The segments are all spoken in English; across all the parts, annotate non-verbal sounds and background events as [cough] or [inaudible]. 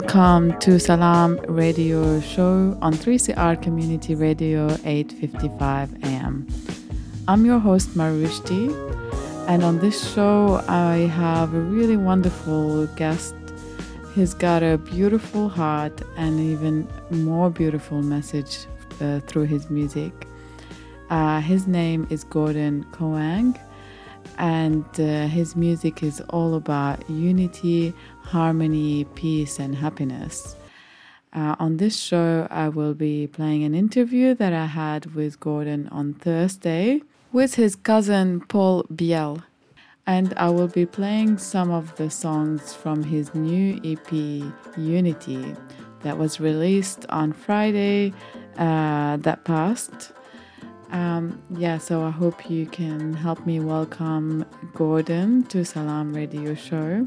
Welcome to Salam Radio Show on 3CR Community Radio 855 AM. I'm your host Marushti, and on this show I have a really wonderful guest. He's got a beautiful heart and even more beautiful message uh, through his music. Uh, his name is Gordon Koang and uh, his music is all about unity, harmony, peace, and happiness. Uh, on this show, I will be playing an interview that I had with Gordon on Thursday with his cousin Paul Biel. And I will be playing some of the songs from his new EP, Unity, that was released on Friday uh, that passed. Um, yeah, so I hope you can help me welcome Gordon to Salam Radio Show.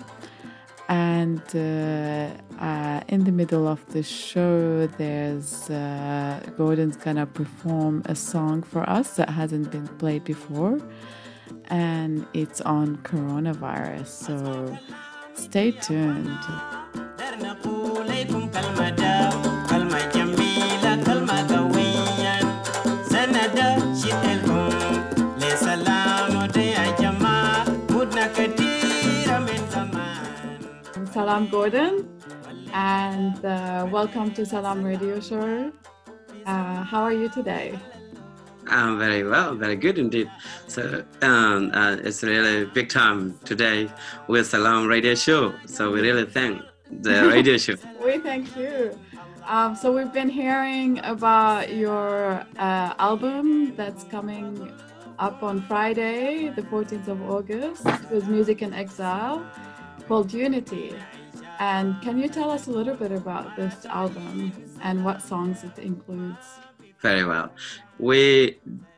And uh, uh, in the middle of the show, there's uh, Gordon's gonna perform a song for us that hasn't been played before, and it's on coronavirus. So stay tuned. Salam Gordon, and uh, welcome to Salam Radio Show. Uh, how are you today? I'm very well, very good indeed. So um, uh, it's really big time today with Salam Radio Show. So we really thank the [laughs] radio show. we thank you. Um, so we've been hearing about your uh, album that's coming up on Friday, the 14th of August, with Music in Exile called Unity. And can you tell us a little bit about this album and what songs it includes? Very well. We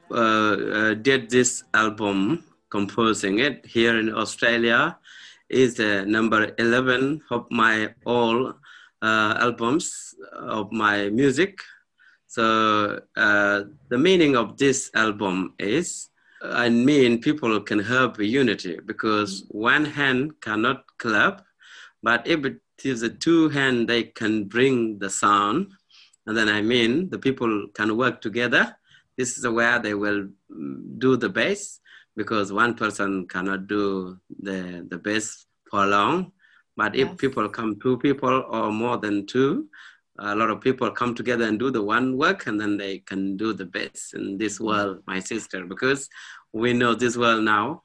uh, uh, did this album, composing it here in Australia. Is number 11 of my all uh, albums of my music. So uh, the meaning of this album is I mean, people can have unity because one hand cannot clap, but if it is a two hand, they can bring the sound. And then I mean, the people can work together. This is where they will mm, do the bass because one person cannot do the, the bass for long. But if people come, two people or more than two, a lot of people come together and do the one work and then they can do the best in this world my sister because we know this world now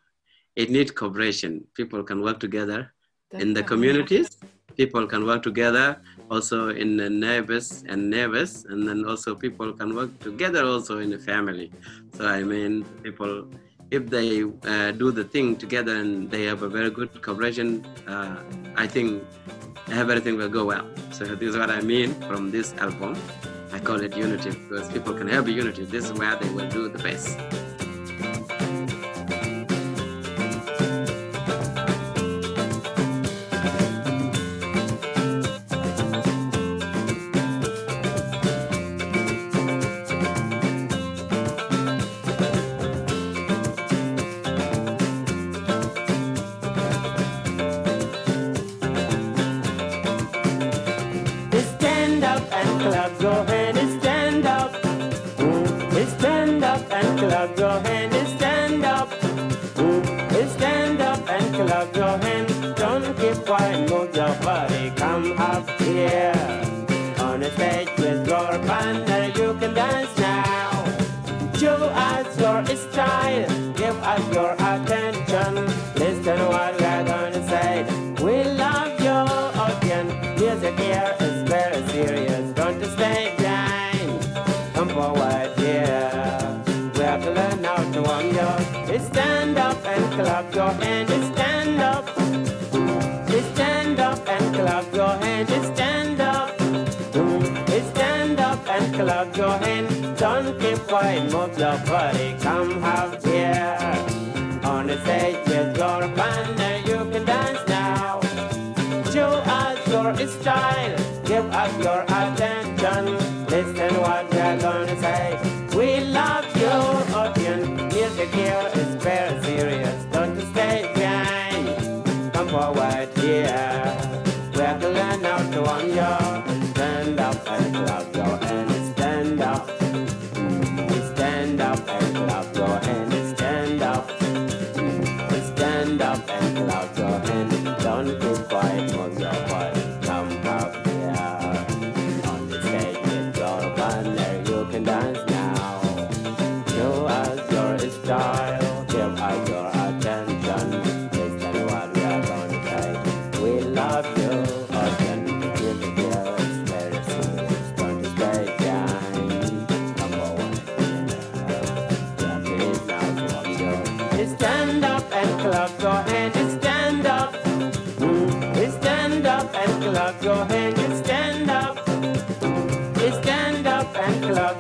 it needs cooperation people can work together. In the communities people can work together also in the neighbors and neighbors and then also people can work together also in the family so i mean people if they uh, do the thing together and they have a very good cooperation uh, i think everything will go well. So this is what I mean from this album. I call it unity because people can have unity. This is where they will do the best.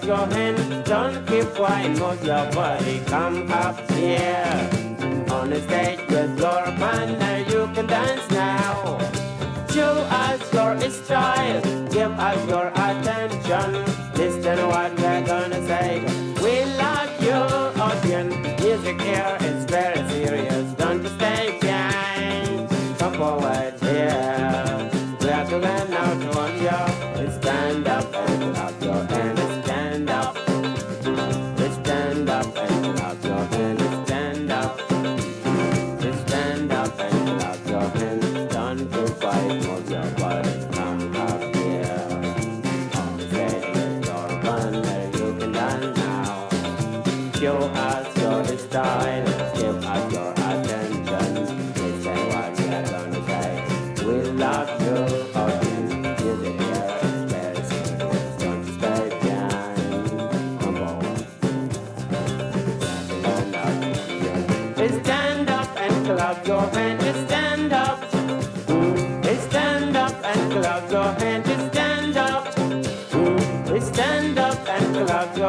Your hands. Don't keep quiet, move your body. Come up here. On the stage with your partner, you can dance now. Show us your style, give us your attention.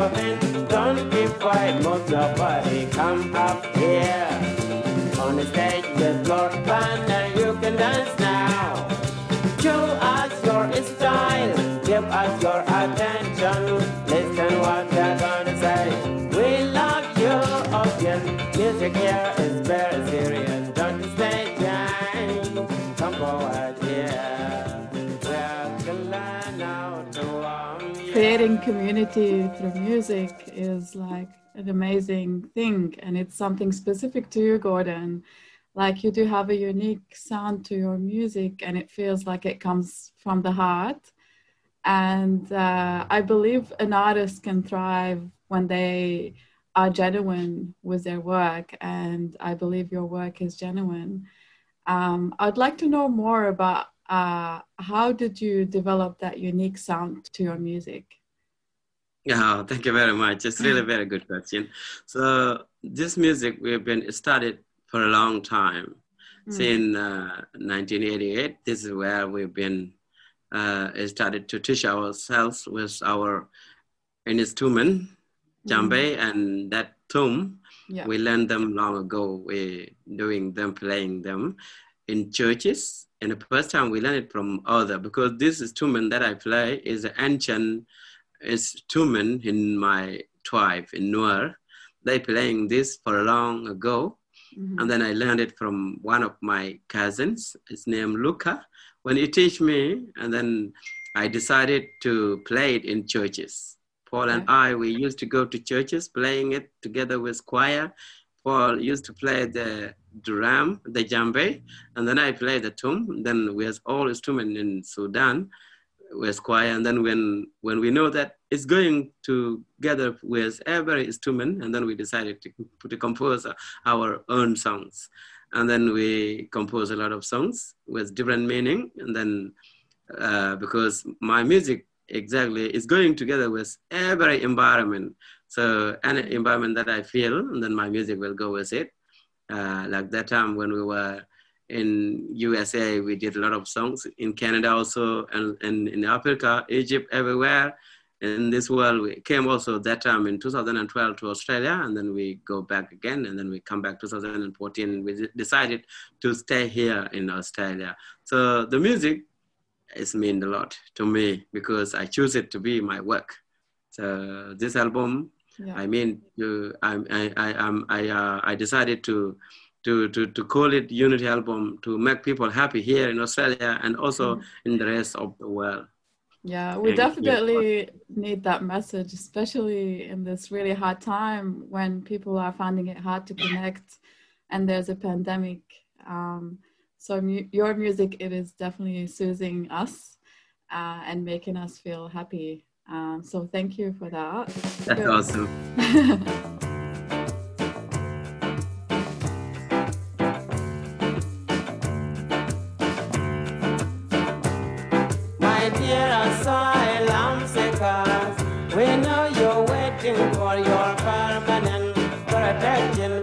Clap. Don't keep quiet, your body. Come up here. On the stage with your partner, you can dance now. Show us your style, give us your attention. Listen what they're gonna say. We love you, audience. Music here is very serious. Don't stay behind. Come forward here. We're gonna now to warm you. creating community through music is like an amazing thing and it's something specific to you gordon. Like you do have a unique sound to your music and it feels like it comes from the heart. And uh, i believe an artist can thrive when they are genuine with their work and i believe your work is genuine. Um, i'd like to know more about uh, how did you develop that unique sound to your music Yeah, [laughs] thank you very much. It's really a very good question. So this music we've been started for a long time. Mm. Since uh, 1988, this is where we've been uh, started to teach ourselves with our instrument, djembe, and that thom. yeah We learned them long ago. We doing them, playing them in churches. And the first time we learned it from other because this instrument that I play is an ancient instrument in my tribe in Nuer. They playing this for a long ago. Mhm. And then I learned it from one of my cousins. His name Luca. When he teach me, and then I decided to play it in churches. Paul and I, we used to go to churches playing it together with choir. Paul used to play the drum, the djembe, and then I play the thom. Then we have all instruments in Sudan with choir. And then when when we know that it's going together with every instrument, and then we decided to, to compose our own songs. And then we compose a lot of songs with different meaning. And then uh, because my music exactly is going together with every environment. So any environment that I feel, and then my music will go with it. Uh, like that time when we were in USA, we did a lot of songs. In Canada also, and, and in Africa, Egypt, everywhere. In this world, we came also that time in 2012 to Australia, and then we go back again, and then we come back 2014. We decided to stay here in Australia. So the music it's meant a lot to me because I choose it to be my work. So this album, yeah I mean, you, I, I, I, um, I, uh, I decided to, to, to, to call it Unity album to make people happy here in Australia and also Mhm. in the rest of the world. Yeah, we you. definitely need that message, especially in this really hard time when people are finding it hard to connect and there's a pandemic Um, so mu- your music it is definitely soothing us uh, and making us feel happy. Um, so thank you for that. That's awesome. [laughs] protection visa.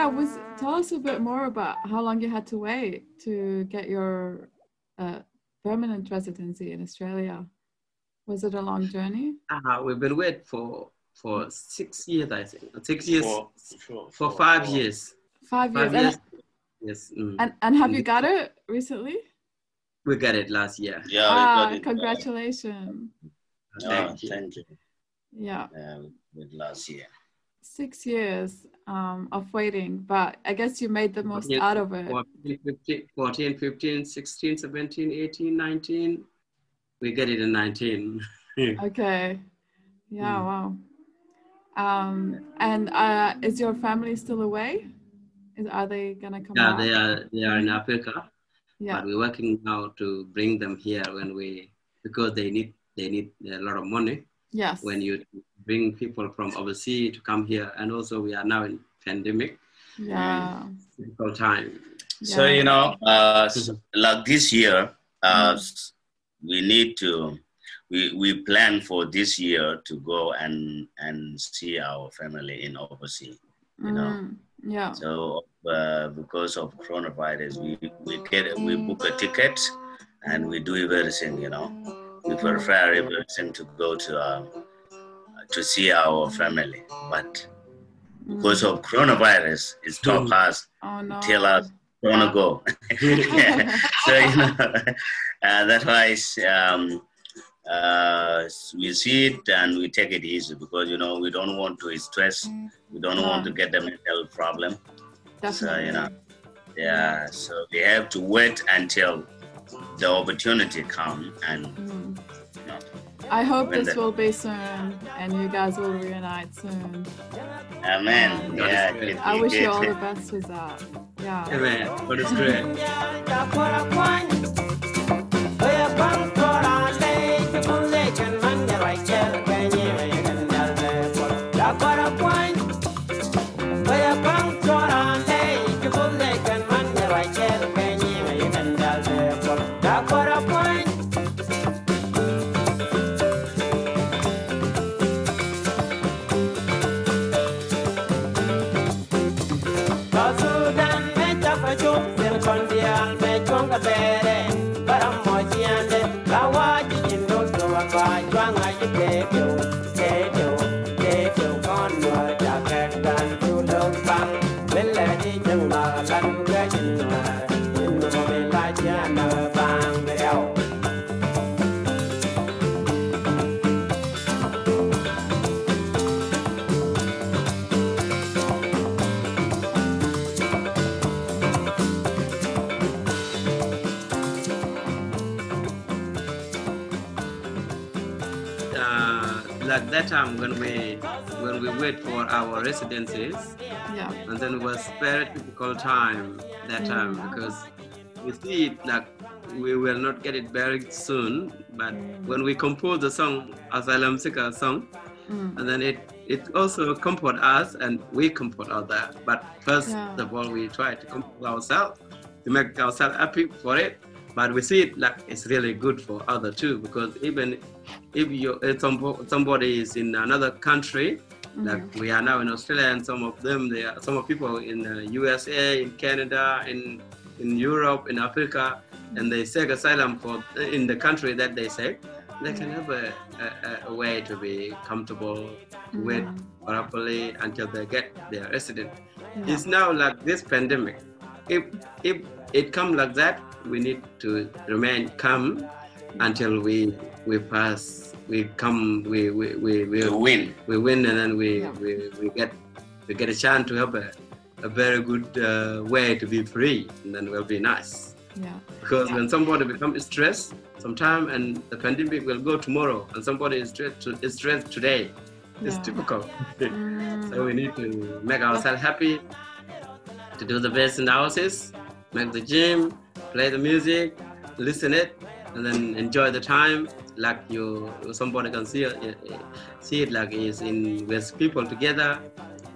Yeah, was tell us a bit more about how long you had to wait to get your uh, permanent residency in Australia. Was it a long journey? Uh, we've been waiting for for six years, I think. Six years For, sure, for five for- years. Five years. Five And- Yes. mm. And, and have you got it recently? we got it last year. Yeah, we ah, got it. congratulations. Uh, Thank you. thank you. Yeah, Uh, with last year. six years um, of waiting, but I guess you made the most Yeah, out of it. 14, 15, 14, 15, 16, 17, 18, 19. We get it in 19. [laughs] Okay. Yeah, Mm. wow. Um, and uh, is your family still away? Is, are they gonna come yeah, back? they are they are in Africa, Yeah. but we're working now to bring them here when we because they need they need a lot of money Yes. when you bring people from overseas to come here, and also we are now in pandemic Yeah. difficult time. So, you know, uh, like this year, uh, Mhm. we need to, we, we plan for this year to go and, and see our family in overseas. you know. Mm, yeah. So, uh, because of coronavirus, we, we get, we book a ticket and we do everything, you know. We prefer everything to go to, uh, to see our family. But because of coronavirus, it stopped Mhm. us, Oh no. tell us, don't wanna go. [laughs] yeah. So, you know, [laughs] uh, that's why it's, um, uh, we see it and we take it easy because, you know, we don't want to stress. We don't want to get the mental problem. So, Definitely. you know, yeah, so we have to wait until the opportunity come and, Mm. You know, I hope when this will be soon and you guys will reunite soon. amen. Um, Yeah, it I wish be you all the best with that. Yeah. Amen. God is great. Oya like that time when we when we wait for our residences, Yeah. and then it was very difficult time that time Mm. because we see it like we will not get it very soon. But when we compose the song Asylum Seeker song, Mm. and then it it also comfort us and we comfort others. But first Yeah. of all, we try to comfort ourselves to make ourselves happy for it. But we see it like it's really good for other too because even if you if somebody is in another country, like we are now in Australia, and some of them, they are some of people in uh, USA, in Canada, in in Europe, in Africa, and they seek asylum for in the country that they seek. They can have a, a, a way to be comfortable, wait Mhm. properly until they get their resident. Yeah. It's now like this pandemic. If if it come like that, we need to remain calm until we we pass. We come. We we we we, To win. we win, and then we, Yeah. we we get we get a chance to have a, a very good uh, way to be free, and then will be nice. Yeah. Because when somebody becomes stressed, sometime and the pandemic will go tomorrow, and somebody is stressed, to, is stressed today. It's Yeah. difficult. Mm. So we need to make ourselves happy, to do the best analysis, make the gym, play the music, listen it, and then enjoy the time. Like you, somebody can see it, see it like it's in with people together.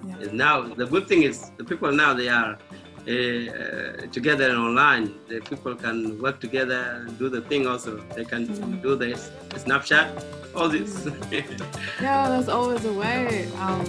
Yeah. Now the good thing is the people now they are uh, uh, together and online. The people can work together and do the thing also. They can Mm. do this Snapchat, all this. Yeah, there's always a way. Um,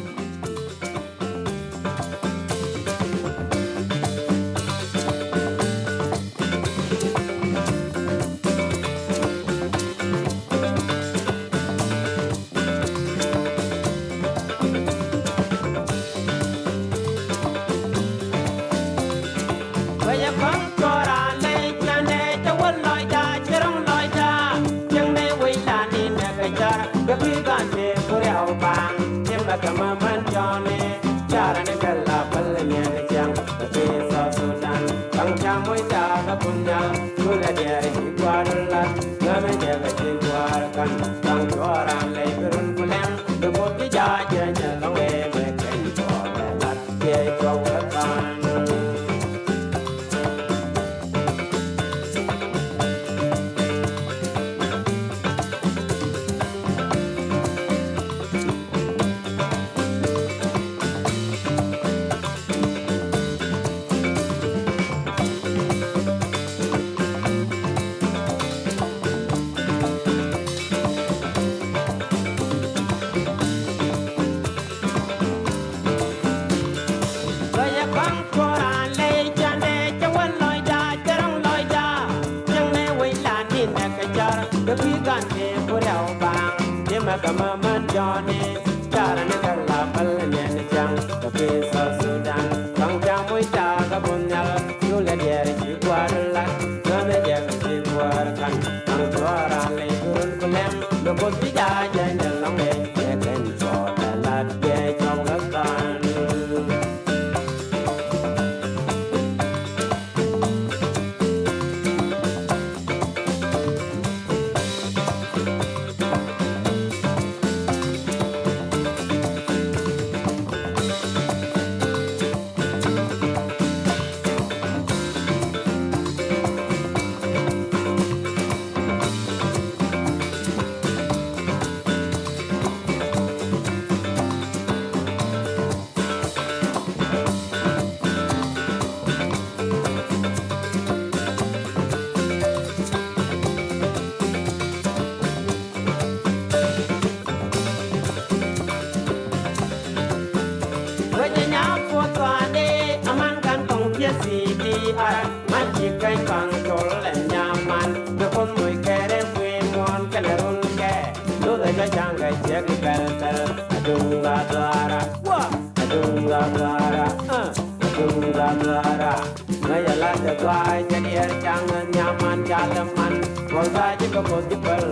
quando para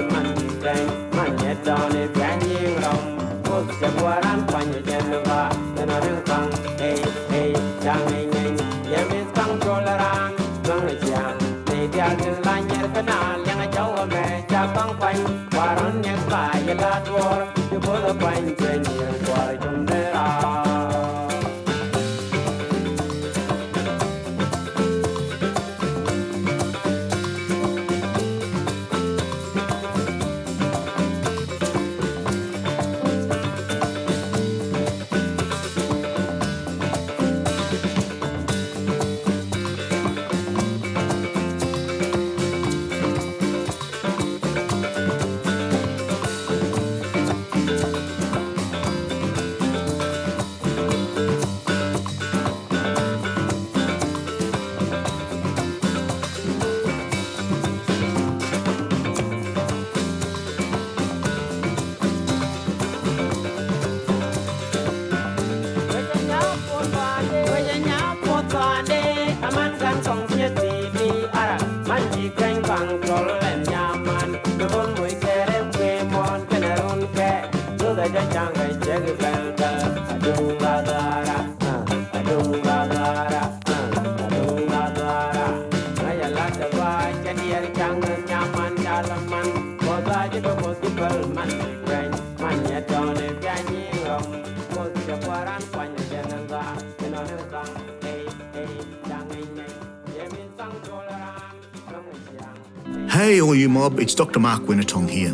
you mob, it's Dr. Mark Wenitong here.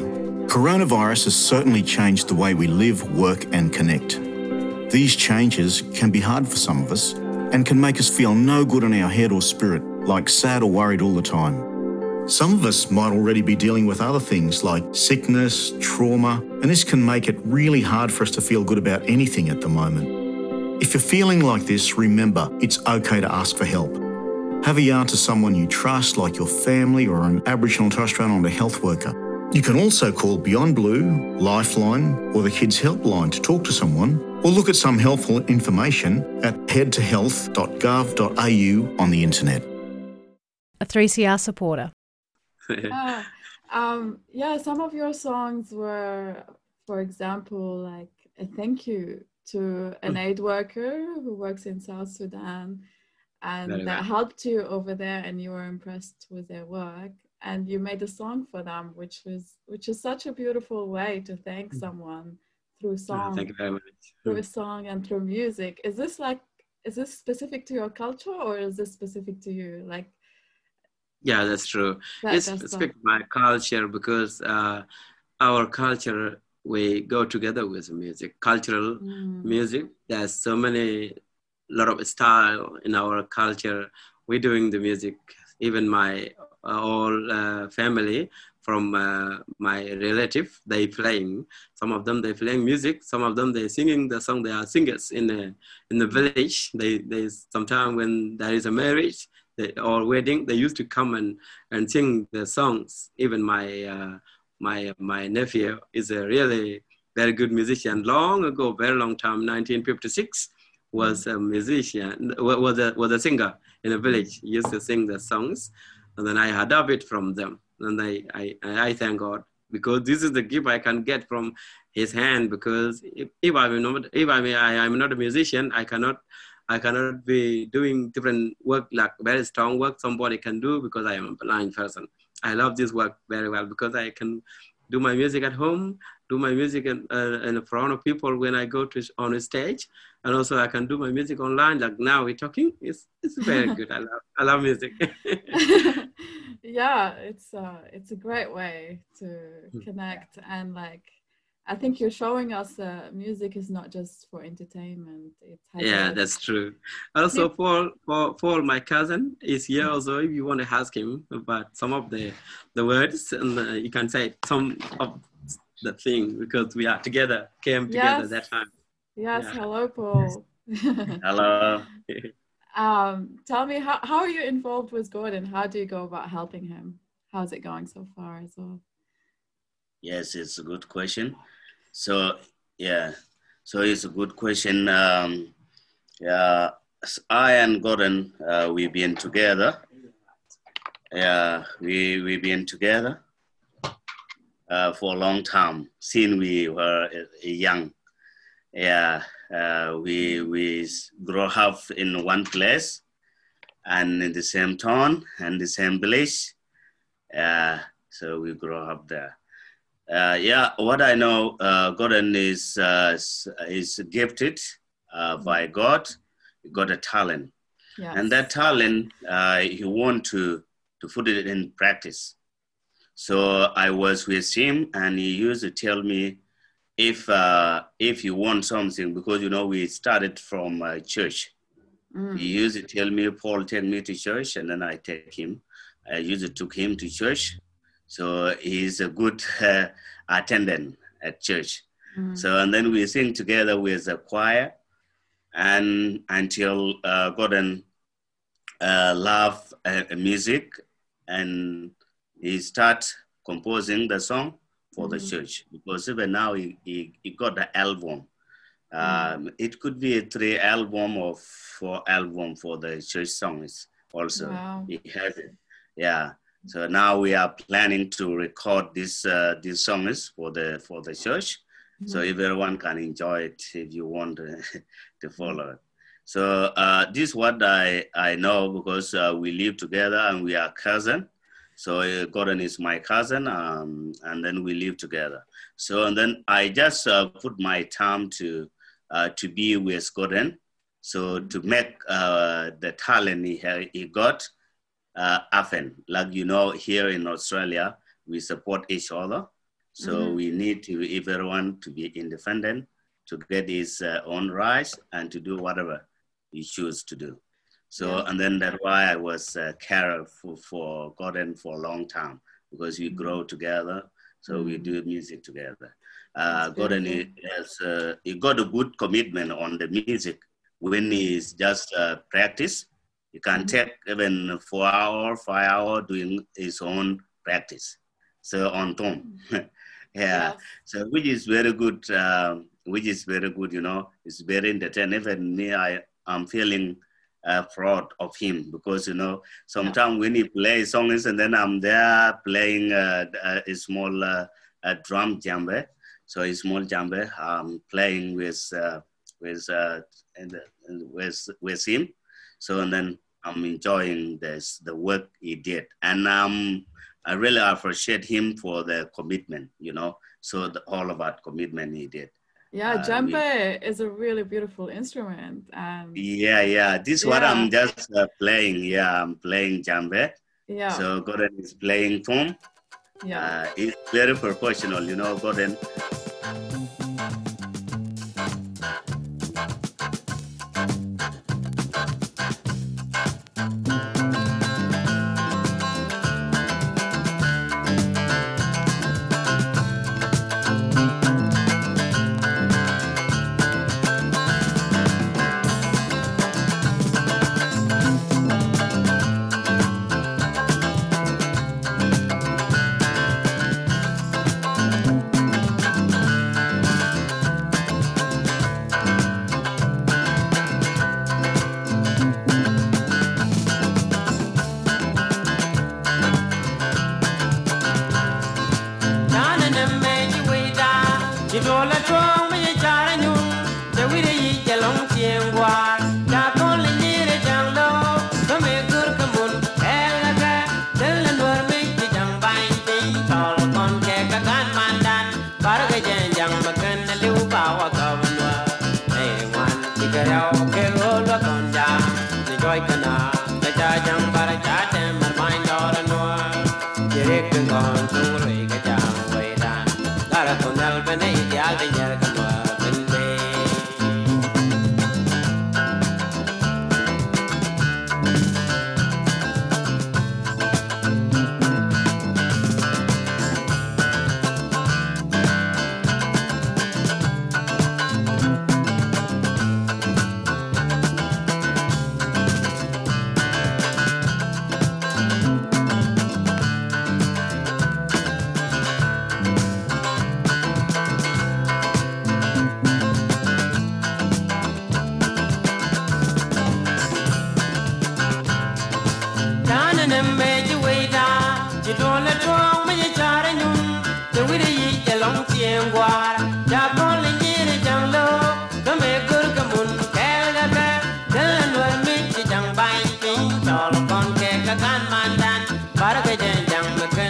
Coronavirus has certainly changed the way we live, work, and connect. These changes can be hard for some of us and can make us feel no good in our head or spirit, like sad or worried all the time. Some of us might already be dealing with other things like sickness, trauma, and this can make it really hard for us to feel good about anything at the moment. If you're feeling like this, remember it's okay to ask for help. Have a yarn to someone you trust, like your family or an Aboriginal and Torres Strait Islander health worker. You can also call Beyond Blue, Lifeline, or the Kids Helpline to talk to someone, or look at some helpful information at headtohealth.gov.au on the internet. A 3CR supporter. [laughs] Ah, um, yeah, some of your songs were, for example, like a thank you to an aid worker who works in South Sudan and that helped you over there and you were impressed with their work and you made a song for them which was which is such a beautiful way to thank someone through song Thank you very much. through a song and through music is this like is this specific to your culture or is this specific to you like Yeah, that's true. that, it's that song? specific to my culture because uh, our culture we go together with music. Cultural Mm. music. There's so many lot of style in our culture. We're doing the music. Even my uh, all uh, family from uh, my relative they playing. Some of them they playing music. Some of them they singing the song. They are singers in the in the village. They they sometimes when there is a marriage they, or wedding they used to come and and sing the songs. Even my uh, my my nephew is a really very good musician. Long ago, very long time, 1956, was a musician, was a was a singer in a village. He used to sing the songs, and then I adopted it from them. And I I I thank God because this is the gift I can get from His hand. Because if, if I'm not if I'm I, I'm not a musician, I cannot. I cannot be doing different work like very strong work somebody can do because I am a blind person. I love this work very well because I can do my music at home, do my music in, uh, in front of people when I go to on a stage, and also I can do my music online. Like now we're talking, it's it's very [laughs] good. I love I love music. [laughs] yeah it's uh it's a great way to Mm. connect and like i think you're showing us that music is not just for entertainment yeah, that's true. Also, Paul, Paul, Paul, my cousin is here. Also, if you want to ask him about some of the the words, and uh, you can say some of the thing because we are together, came together Yes. that time. yes Yeah. hello [laughs] paul Hello. [laughs] um tell me how, how are you involved with gordon how do you go about helping him how's it going so far as well Yes, it's a good question. So yeah, so it's a good question. Um, yeah, I and Gordon, uh, we've been together. Yeah, we we've been together uh, for a long time since we were uh, young. Yeah, uh, we we grow up in one place and in the same town and the same village. Uh, so we grow up there Uh, yeah, what I know, uh, Gordon is uh, is gifted uh, by God. He got a talent, Yes. and that talent uh, he want to to put it in practice. So I was with him, and he used to tell me if uh, if you want something, because you know we started from uh, church. Mm. He used to tell me, Paul, take me to church, and then I take him. I used to took him to church, so he's a good [laughs] uh, attendant at church. Mm. So and then we sing together with the choir, and until uh, Gordon uh, love uh, music, and he start composing the song for the Mhm. church because even now he, he, he got the album. Um, It could be a three album or four album for the church songs also. Wow. He has it. Yeah. So now we are planning to record this uh, these songs for the for the church, so Mhm. everyone can enjoy it if you want uh, [laughs] to follow it. So uh, this is what I I know because uh, we live together and we are cousin. So uh, Gordon is my cousin, um, and then we live together. So and then I just uh, put my time to uh, to be with Gordon, so to make uh, the talent he he got uh, happen. Like you know, here in Australia, we support each other. So Mhm. we need to everyone to be independent, to get his uh, own rights, and to do whatever he choose to do. So Yeah. and then that's why I was uh, carer for, for Gordon for a long time because we grow together. So we Mhm. do music together. Uh, Gordon he has uh, he got a good commitment on the music when he's just uh, practice. He can Mhm. take even four hour, five hour doing his own practice. So on tone. [laughs] yeah. Yes. So which is very good. Um, which is very good. You know, it's very entertaining. Even me, I am feeling uh, proud of him because you know sometimes when he plays songs and then I'm there playing uh, a, small uh, a drum djembe. So a small djembe. I'm playing with uh, with uh, and, and with with him. So and then I'm enjoying this the work he did, and um, I really appreciate him for the commitment. You know, so the, all about commitment he did. Yeah, Uh, djembe is a really beautiful instrument, and Yeah, yeah. This is what I'm just uh, playing. Yeah, I'm playing djembe. yeah, So Gordon is playing thom. yeah. Uh, it's very professional, you know, Gordon.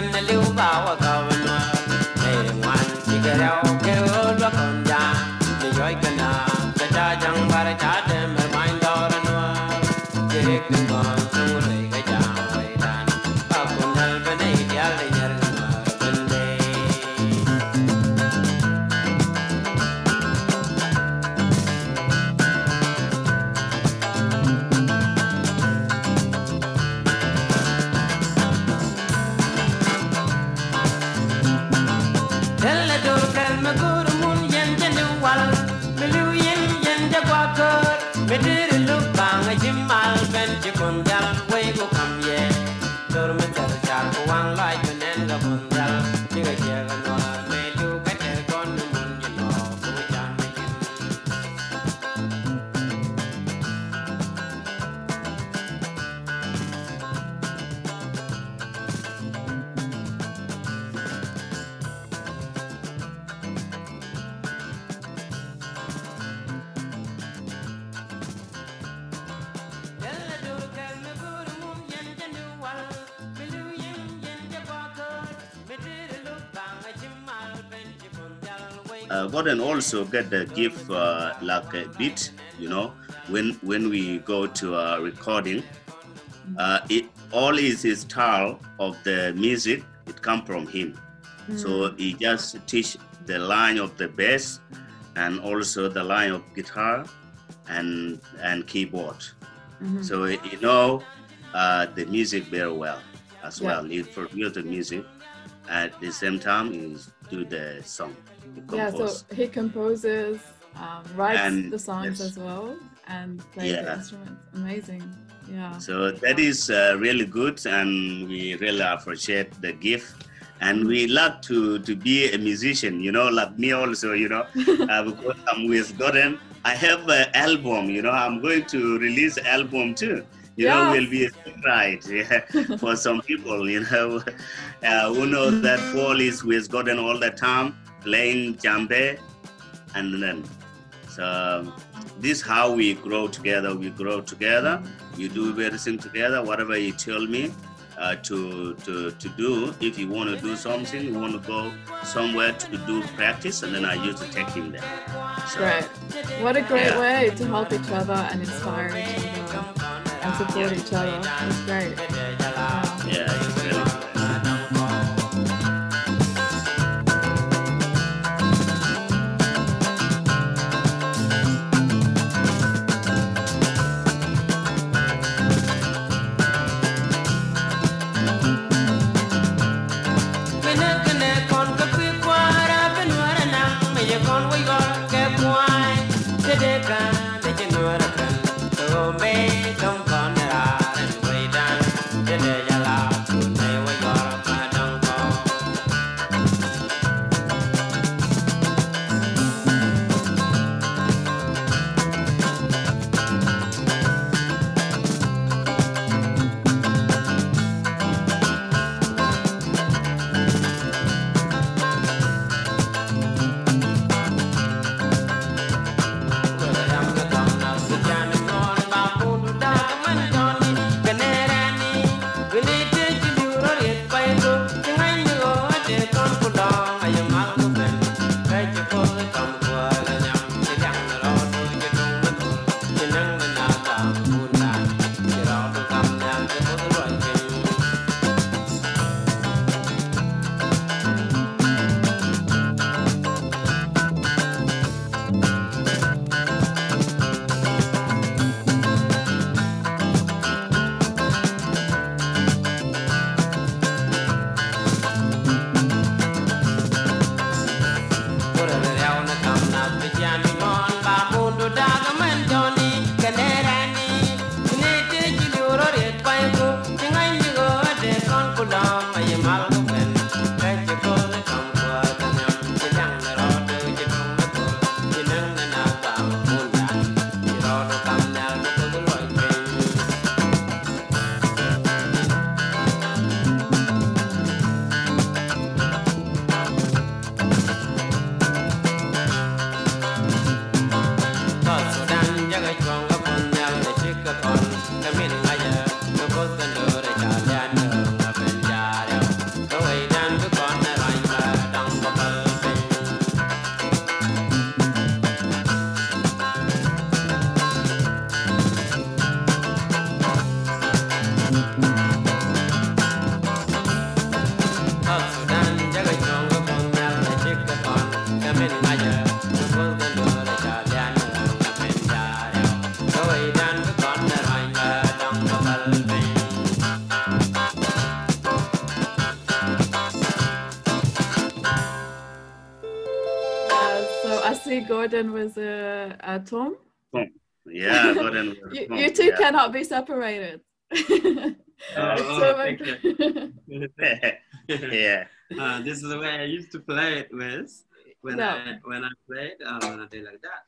Gun man dan. Also get the gift uh, like a beat, you know, when when we go to a recording, uh, it all is his style of the music. It come from him, so he just teach the line of the bass and also the line of guitar and and keyboard. Mhm. So you know uh, the music very well as Yeah. well. He produce the music at the same time he do the song. Yeah, so he composes, um, writes And- the songs as well, and plays the Yeah. instruments. Amazing. Yeah. So that is uh, really good, and we really appreciate the gift. And we love to, to be a musician, you know, like me also, you know, [laughs] uh, because I'm with Gordon. I have an album, you know, I'm going to release album too. You know, Yes. will be a surprise yeah, for [laughs] some people, you know, [laughs] uh, who knows that Paul is with Gordon all the time, playing djembe, and then so this how we grow together. We grow together. We do everything together. Whatever you tell me uh, to to to do. If you want to do something, you want to go somewhere to do practice, and then I used to take him there. So, Great. What a great Yeah. way to help each other and inspire each other and support each other. It's great. Yeah. Yeah, it's really Gordon with uh, uh, thom. Yeah, [laughs] Gordon. will You, come, you two yeah. cannot be separated. It's [laughs] oh, [laughs] so thank much- yeah. Uh, this is the way I used to play it with when No. I when I played uh, when I did like that.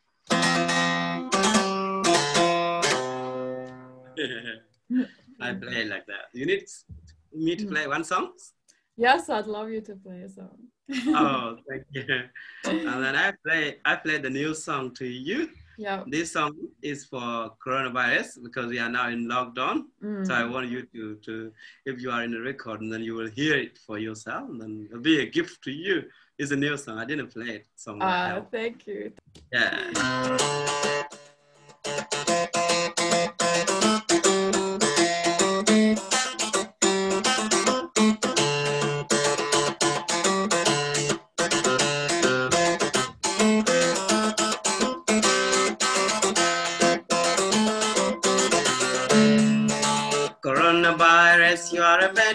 I play like that. You need me to play one song? Yes, I'd love you to play a song. Oh, [laughs] thank you. And then I play I play the new song to you. yeah. This song is for coronavirus because we are now in lockdown. Mm. So I want you to, to if you are in the record, and then you will hear it for yourself, and then it'll be a gift to you. It's a new song. I didn't play it somewhere. Uh, thank you. Yeah.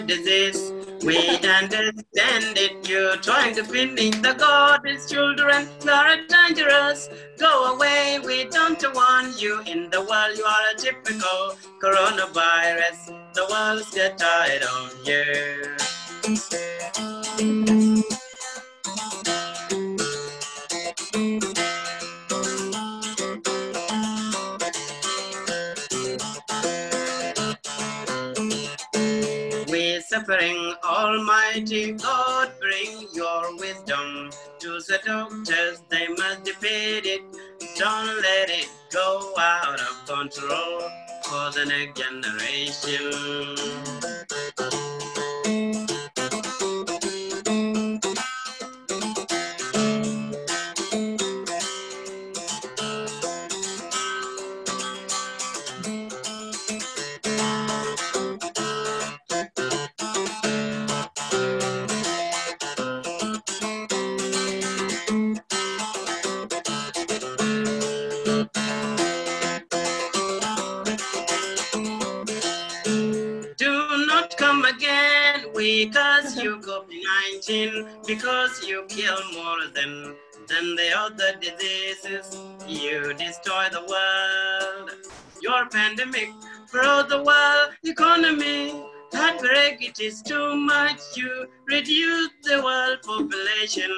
Disease. We understand it. You're trying to finish the God's children. Are dangerous. Go away. We don't want you in the world. You are a typical coronavirus. The world's get tired of you. Suffering, Almighty God, bring your wisdom to the doctors. They must defeat it. Don't let it go out of control for the next generation. COVID-19 because you kill more than than the other diseases. You destroy the world. Your pandemic broke the world economy. That break it is too much. You reduce the world population.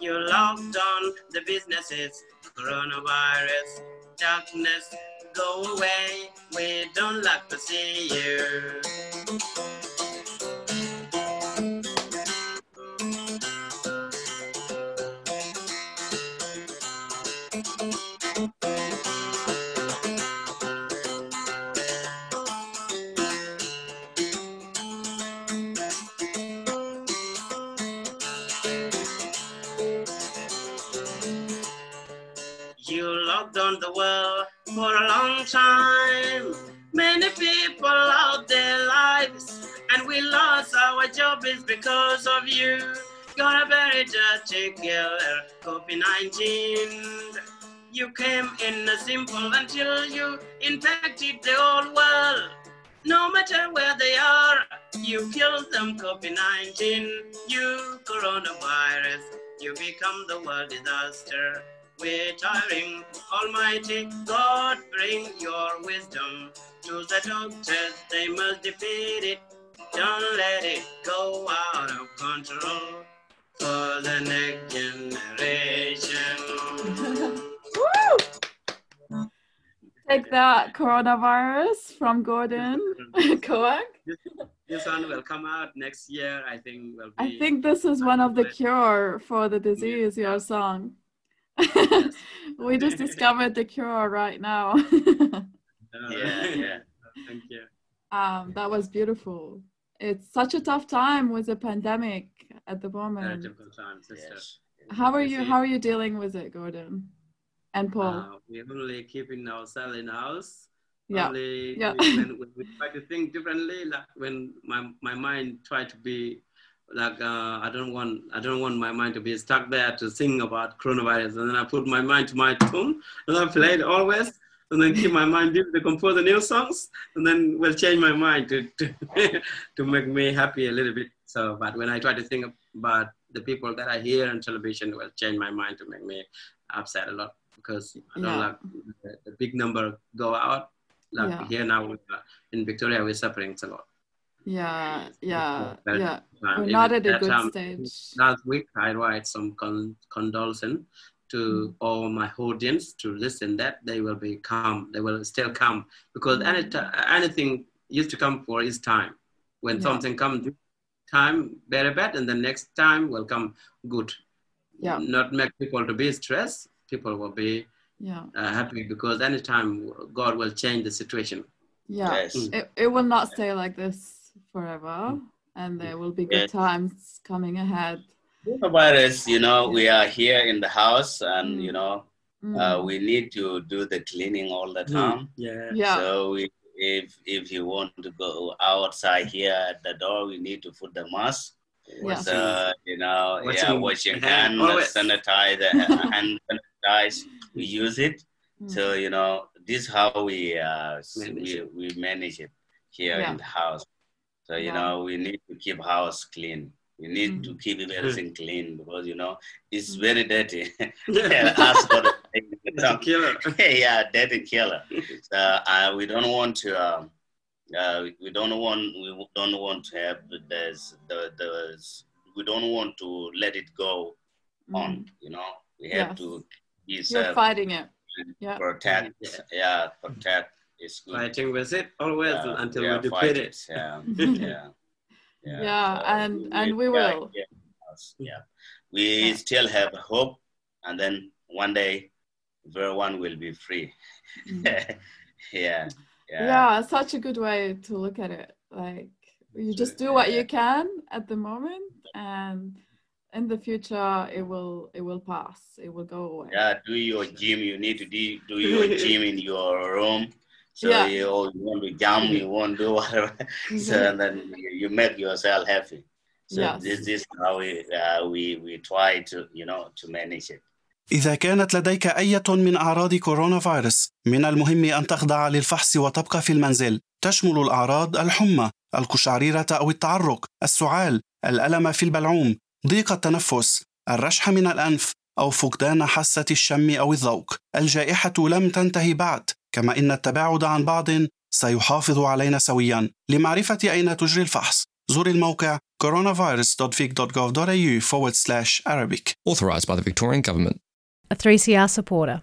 You locked down the businesses. Coronavirus, darkness, go away. We don't like to see. You world for a long time. Many people lost their lives, and we lost our jobs because of you. Got a very dirty killer, COVID 19. You came in a simple until you infected the whole world. No matter where they are, you killed them, COVID 19. You, coronavirus, you become the world disaster. We're tiring, Almighty God, bring your wisdom to the doctors. They must defeat it. Don't let it go out of control for the next generation. [laughs] Woo! Take that coronavirus from Gordon [laughs] Koang. This one will come out next year. I think will be. I think this is one of the [laughs] cure for the disease, your song. We just [laughs] discovered the cure right now. [laughs] Yeah, yeah. Thank you. um, that was beautiful. It's such a tough time with the pandemic at the Very moment. difficult time, sister. Yes. How are you? How are you dealing with it, Gordon and Paul? Uh, we're only keeping ourselves in house. Yeah, Only yeah. when, when we try to think differently, like when my, my mind try to be like uh, I don't want I don't want my mind to be stuck there to think about coronavirus, and then I put my mind to my tune, and I play it always, and then keep my mind busy to compose the new songs, and then will change my mind to to, [laughs] to make me happy a little bit. So, but when I try to think about the people that I hear on television, will change my mind to make me upset a lot because I don't Yeah. like the, the big number go out. Like Yeah. here now uh, in Victoria, we're suffering a lot. Yeah, yeah, Very yeah. Um, We're not at a good time, stage. Last week, I write some con- condolence to Mm. all my audience to listen that they will be calm. They will still come because any Mm. ti- anything used to come for its time. When Yeah. something comes, time very bad, and the next time will come good. Yeah. Not make people to be stressed. People will be Yeah, uh, happy because anytime God will change the situation. yeah. Yes. It, it will not stay like this forever, and there will be good Yes. times coming ahead. Coronavirus, you know, we are here in the house and, Mm. you know, Mm. uh, we need to do the cleaning all the time. Yeah. yeah. So we, if if you want to go outside here at the door, we need to put the mask. Yeah. So you know, yeah, Washing washing hand, hand, sanitize, uh, [laughs] hand sanitize. We use it. Mm. So you know, this is how we uh, Manage we, we manage it here Yeah. in the house. So you Yeah. know, we need to keep house clean. We need Mm. to keep everything clean because you know it's Mm. very dirty. [laughs] [laughs] Yeah. Us got to take the It's a tongue. killer. [laughs] yeah, dirty killer. So uh, we don't want to. Um, uh, we don't want. We don't want to have the there's the the. We don't want to let it go on. Mm. You know, we have Yes. to be You're fighting it. Yeah. protect. Yeah. Yeah, protect is good. Fighting with it always Yeah, until yeah, we defeat fight it. Yeah, yeah, yeah. Yeah, and- and we yeah, will. Yeah, yeah. we still have hope, and then one day everyone will be free. Mm. [laughs] yeah, yeah, yeah such a good way to look at it like you just do what you can at the moment and in the future it will it will pass it will go away Yeah, do your gym. You need to do, do your gym in your room. So Yeah. you, oh, you want to jump, you want to do [laughs] whatever. so Mhm. then you, you make yourself happy. So Yes. this is how we, uh, we we try to you know to manage it. إذا كانت لديك أية من أعراض كورونا فيروس من المهم أن تخضع للفحص وتبقى في المنزل تشمل الأعراض الحمى القشعريرة أو التعرق السعال الألم في البلعوم ضيق التنفس الرشح من الأنف أو فقدان حاسة الشم أو الذوق الجائحة لم تنتهي بعد كما إن التباعد عن بعض سيحافظ علينا سويا لمعرفة أين تجري الفحص زور الموقع coronavirus.vic.gov.au forward slash Arabic Authorised by the Victorian Government. A 3CR supporter.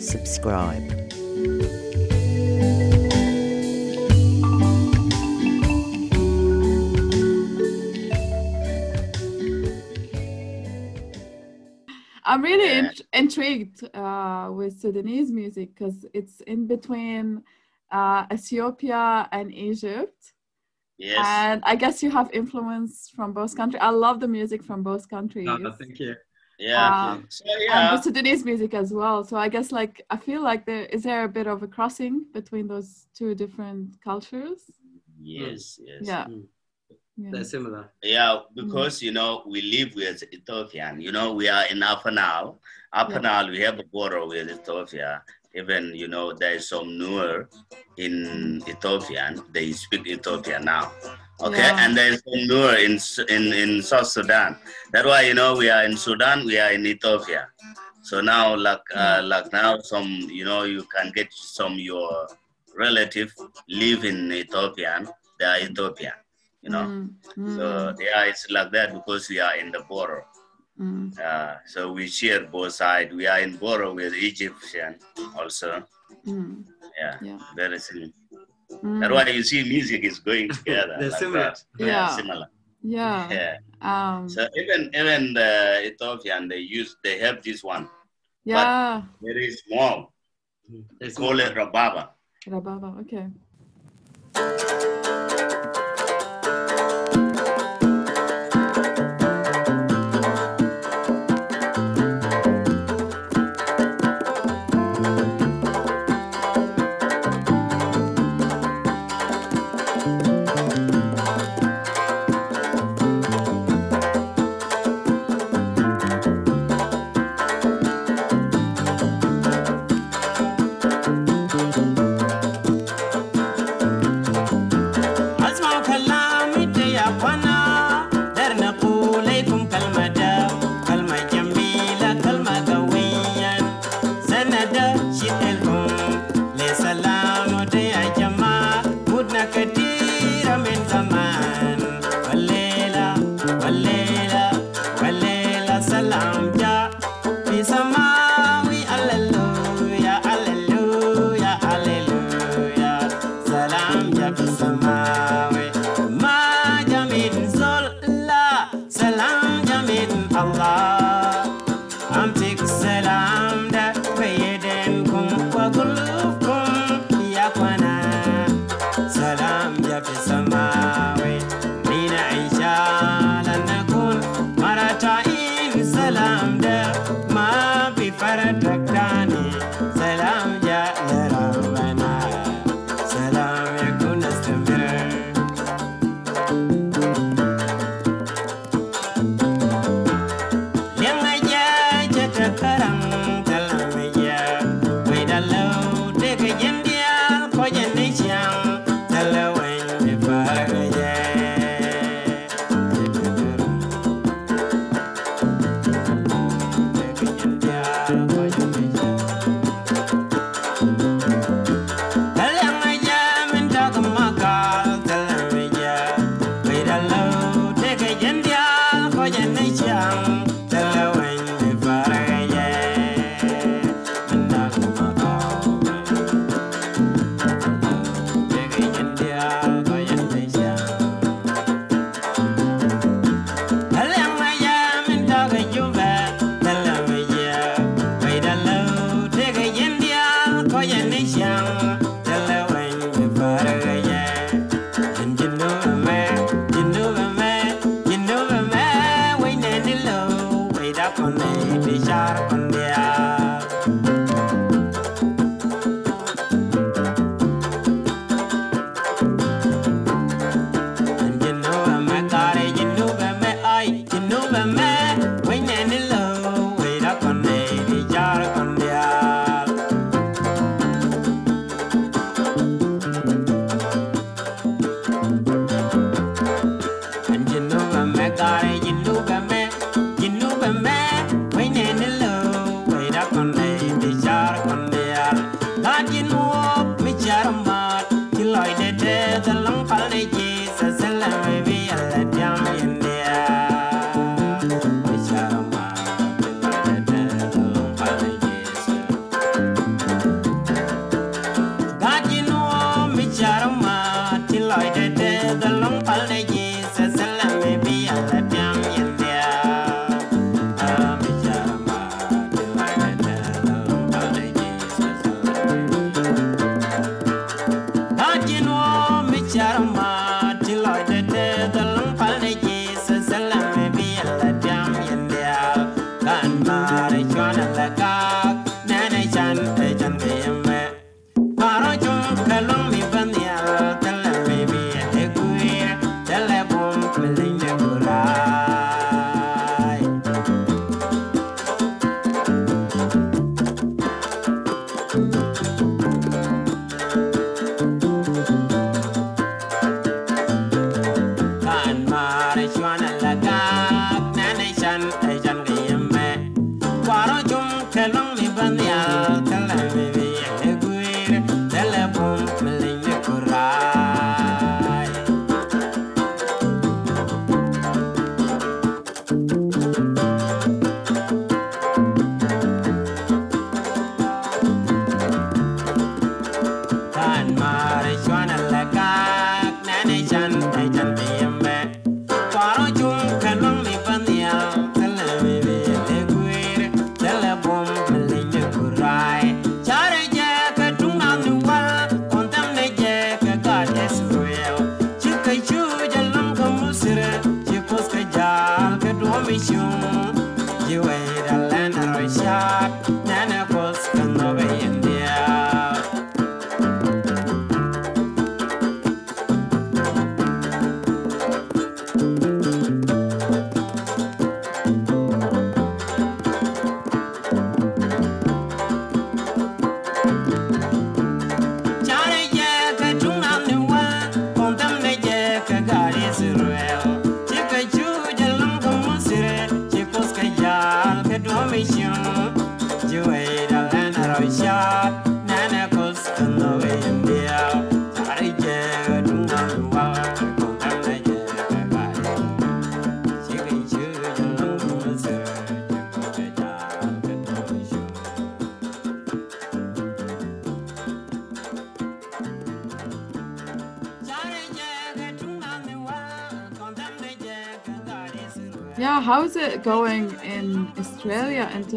subscribe. i'm really Yeah. int- intrigued uh, with sudanese music because it's in between uh, ethiopia and egypt Yes. and i guess you have influence from both countries i love the music from both countries Oh, thank you. Yeah. um, so and yeah. the Sudanese music as well. So I guess like I feel like there is there a bit of a crossing between those two different cultures. Yes. Yes. Yeah. Mm. Yeah. They're similar. Yeah, because you know we live with Ethiopian. You know we are in Upper Nile. Upper Yeah. Nile, we have a border with Ethiopia. Even you know there is some Nuer in Ethiopian. They speak Ethiopian now. Okay, Yeah. and there is some Nuer in in in South Sudan. That's why you know we are in Sudan. We are in Ethiopia. So now, like uh, like now, some you know you can get some your relative live in Ethiopia. They are Ethiopian. You know. Mm, mm, So yeah, it's like that because we are in the border. mm. Uh, so we share both sides. We are in border with Egyptian also. Mm, Yeah, Yeah. very similar. Mm. That's why you see music is going [laughs] together. They're like similar. that. Yeah. similar. Yeah. Yeah. Um, So even even the Ethiopian they use they have this one yeah. very small. They It's call it rababa. Rababa. Okay.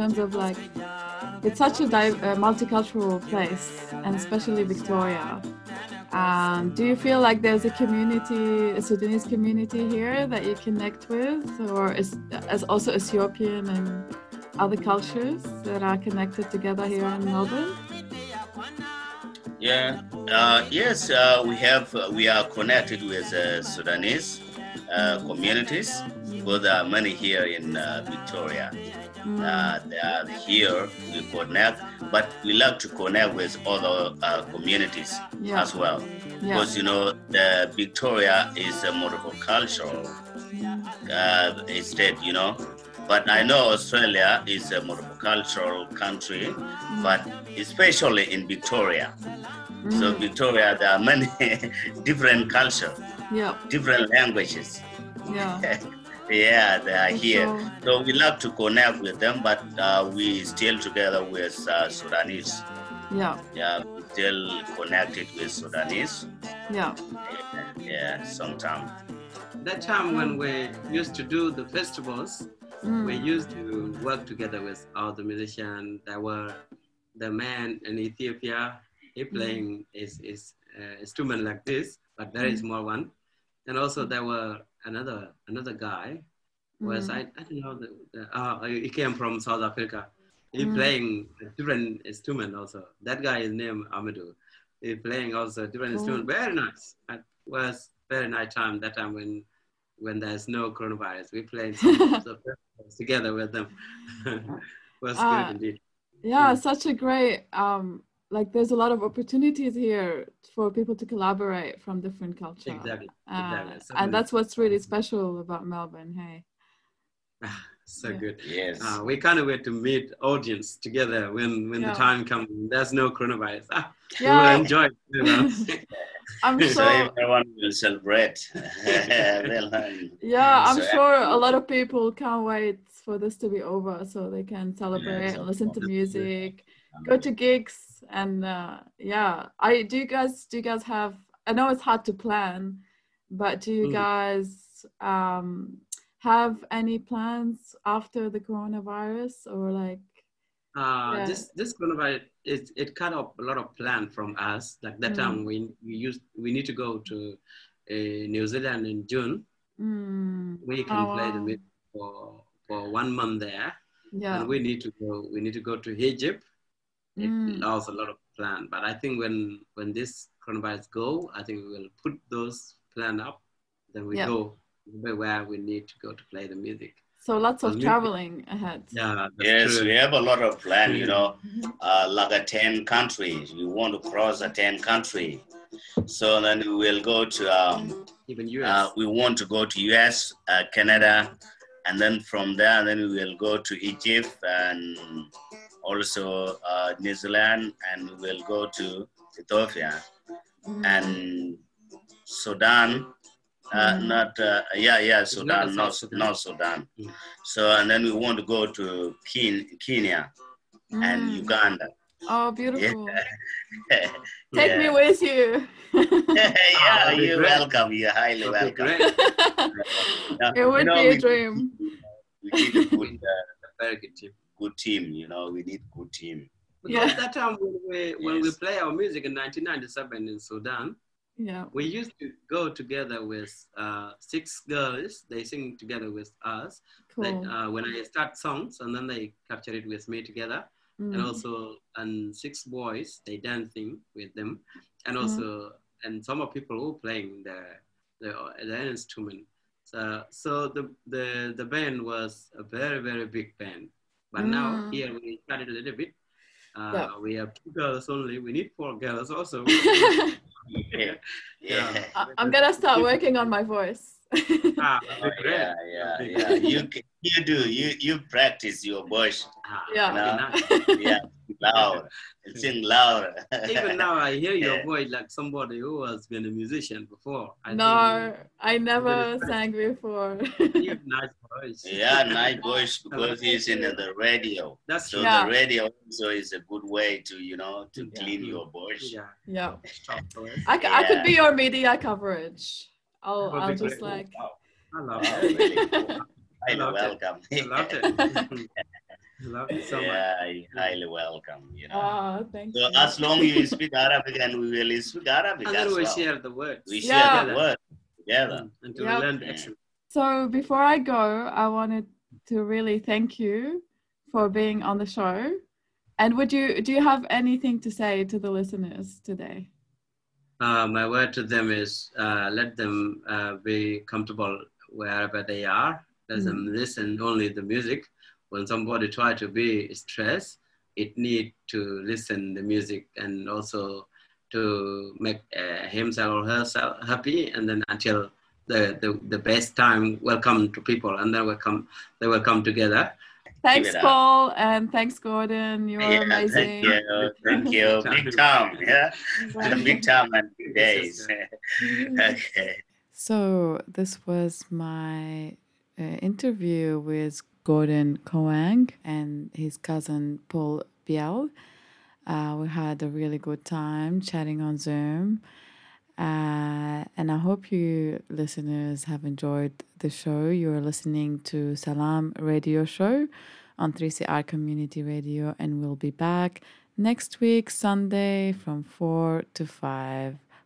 Terms of like, it's such a di- uh, multicultural place, and especially Victoria. Um, do you feel like there's a community, a Sudanese community here that you connect with, or is as also Ethiopian and other cultures that are connected together here in Melbourne? Yeah, uh, yes, uh, we have, uh, we are connected with uh, Sudanese uh, communities, because there are many here in Victoria. Uh, they are here, we connect, but we like to connect with other uh, communities Yeah. as well. Yeah. Because, you know, the Victoria is a multicultural uh, state, you know. But I know Australia is a multicultural country, but especially in Victoria. So Victoria, there are many [laughs] different cultures, Yeah, different languages. yeah, [laughs] yeah, they are here. So- So we love to connect with them, but uh, we still together with uh, Sudanese. Yeah, Yeah, we still connected with Sudanese. yeah. Yeah, sometimes. That time when we used to do the festivals, Mm. we used to work together with all the musicians. There were the man in Ethiopia, he playing his, his uh, instrument like this, but very more one. And also there were another another guy was I, I don't know the, the uh, he came from South Africa. He Mm. playing a different instrument also. That guy is named Amadou. He playing also different Cool. instrument. Very nice. It was very nice time that time when when there's no coronavirus. We played [laughs] together with them. [laughs] was Ah. good indeed. Yeah, Mm. such a great um like there's a lot of opportunities here for people to collaborate from different cultures. Exactly. Uh, exactly. So and that's what's really special about Melbourne. Hey. [laughs] so yeah. good. Yes. Uh, we can't wait to meet audience together when when Yeah. the time comes. There's no coronavirus. Ah, we Yeah. will enjoy. it, You know? [laughs] I'm So [laughs] so sure everyone will celebrate. Well, yeah, I'm so sure a lot of people can't wait for this to be over so they can celebrate and listen to music, go to gigs and uh yeah. I do you guys do you guys have I know it's hard to plan, but do you Mm. guys um have any plans after the coronavirus or like Uh, Yeah. This this coronavirus it it cut off a lot of plan from us. Like that Mm. time we we used we need to go to uh, New Zealand in June. mm, We can Oh, play the wow. music for for one month there, yeah. and we need to go. We need to go to Egypt. It Mm. lost a lot of plan, but I think when when this coronavirus go, I think we will put those plan up. Then we Yeah. go where we need to go to play the music. So lots of traveling ahead. Yeah, Yes, true. we have a lot of plan, you know, Mhm. uh, like a 10 countries. We want to cross a 10 country. So then we will go to, um, Even US. uh, we want to go to US, uh, Canada, and then from there, then we will go to Egypt and also uh, New Zealand, and we will go to Ethiopia Mhm. and Sudan. Uh, Mm. Not uh, yeah yeah Sudan not Sudan. not Sudan. Mm. So and then we want to go to Ken- Kenya and Mm. Uganda. Oh, beautiful. [laughs] Take yeah. me with you. [laughs] yeah, [laughs] that'd you're great. welcome. You're highly That'd welcome. great. It would you know, be a we- dream. We need a good, uh, Very good team. Good team. You know, we need good team. Because Yeah. that time when we when we play our music in 1997 in Sudan, Yeah. we used to go together with uh, six girls. They sing together with us. They, uh, when I start songs, and then they capture it with me together, and Mm. also and six boys they dancing with them, and Mm-hmm. also and some of people who playing the the, the instrument. So so the the the band was a very very big band. But now Mm. here we started a little bit. Uh, Yeah. We have two girls only. We need four girls also. [laughs] Yeah. Yeah. I- I'm gonna start working on my voice. Ah, [laughs] Oh, yeah, yeah, yeah. You you do you you practice your voice. Ah, Yeah. No. Yeah, loud. Sing loud. [laughs] Even now, I hear your voice like somebody who has been a musician before. I no, think I never sang before. [laughs] you have nice voice. Yeah, nice voice [laughs] because he's in the radio. That's So. Yeah. the radio also is a good way to you know to Yeah. clean your voice. Yeah. yeah, Top voice. I, c- I could be your media coverage. I'll I'll just great. like I love Wow, it. really cool. Highly loved it. welcome. I loved it. I loved it so much. yeah, you're highly welcome. You know. oh thank So you. as long you speak Arabic and we will speak Arabic And as then we well. share the words. We Yeah. share the word together. Mm, Until Yeah. we learn the accent. So before I go, I wanted to really thank you for being on the show. And would you do you have anything to say to the listeners today? Uh, my word to them is uh, let them uh, be comfortable wherever they are. Let them listen only the music. When somebody try to be stressed, it need to listen the music and also to make uh, himself or herself happy. And then until the, the, the best time will come to people, and then will come they will come together. Thanks, it up. Paul, and thanks, Gordon. You're Yeah, amazing. thank you, [laughs] thank you, big time, yeah, the big time and big days. [laughs] okay. So this was my uh, interview with Gordon Koang and his cousin Paul Biel. Uh, we had a really good time chatting on Zoom. Uh, and I hope you listeners have enjoyed the show. You're listening to Salam Radio Show on 3CR Community Radio, and we'll be back next week, Sunday, from 4 to 5.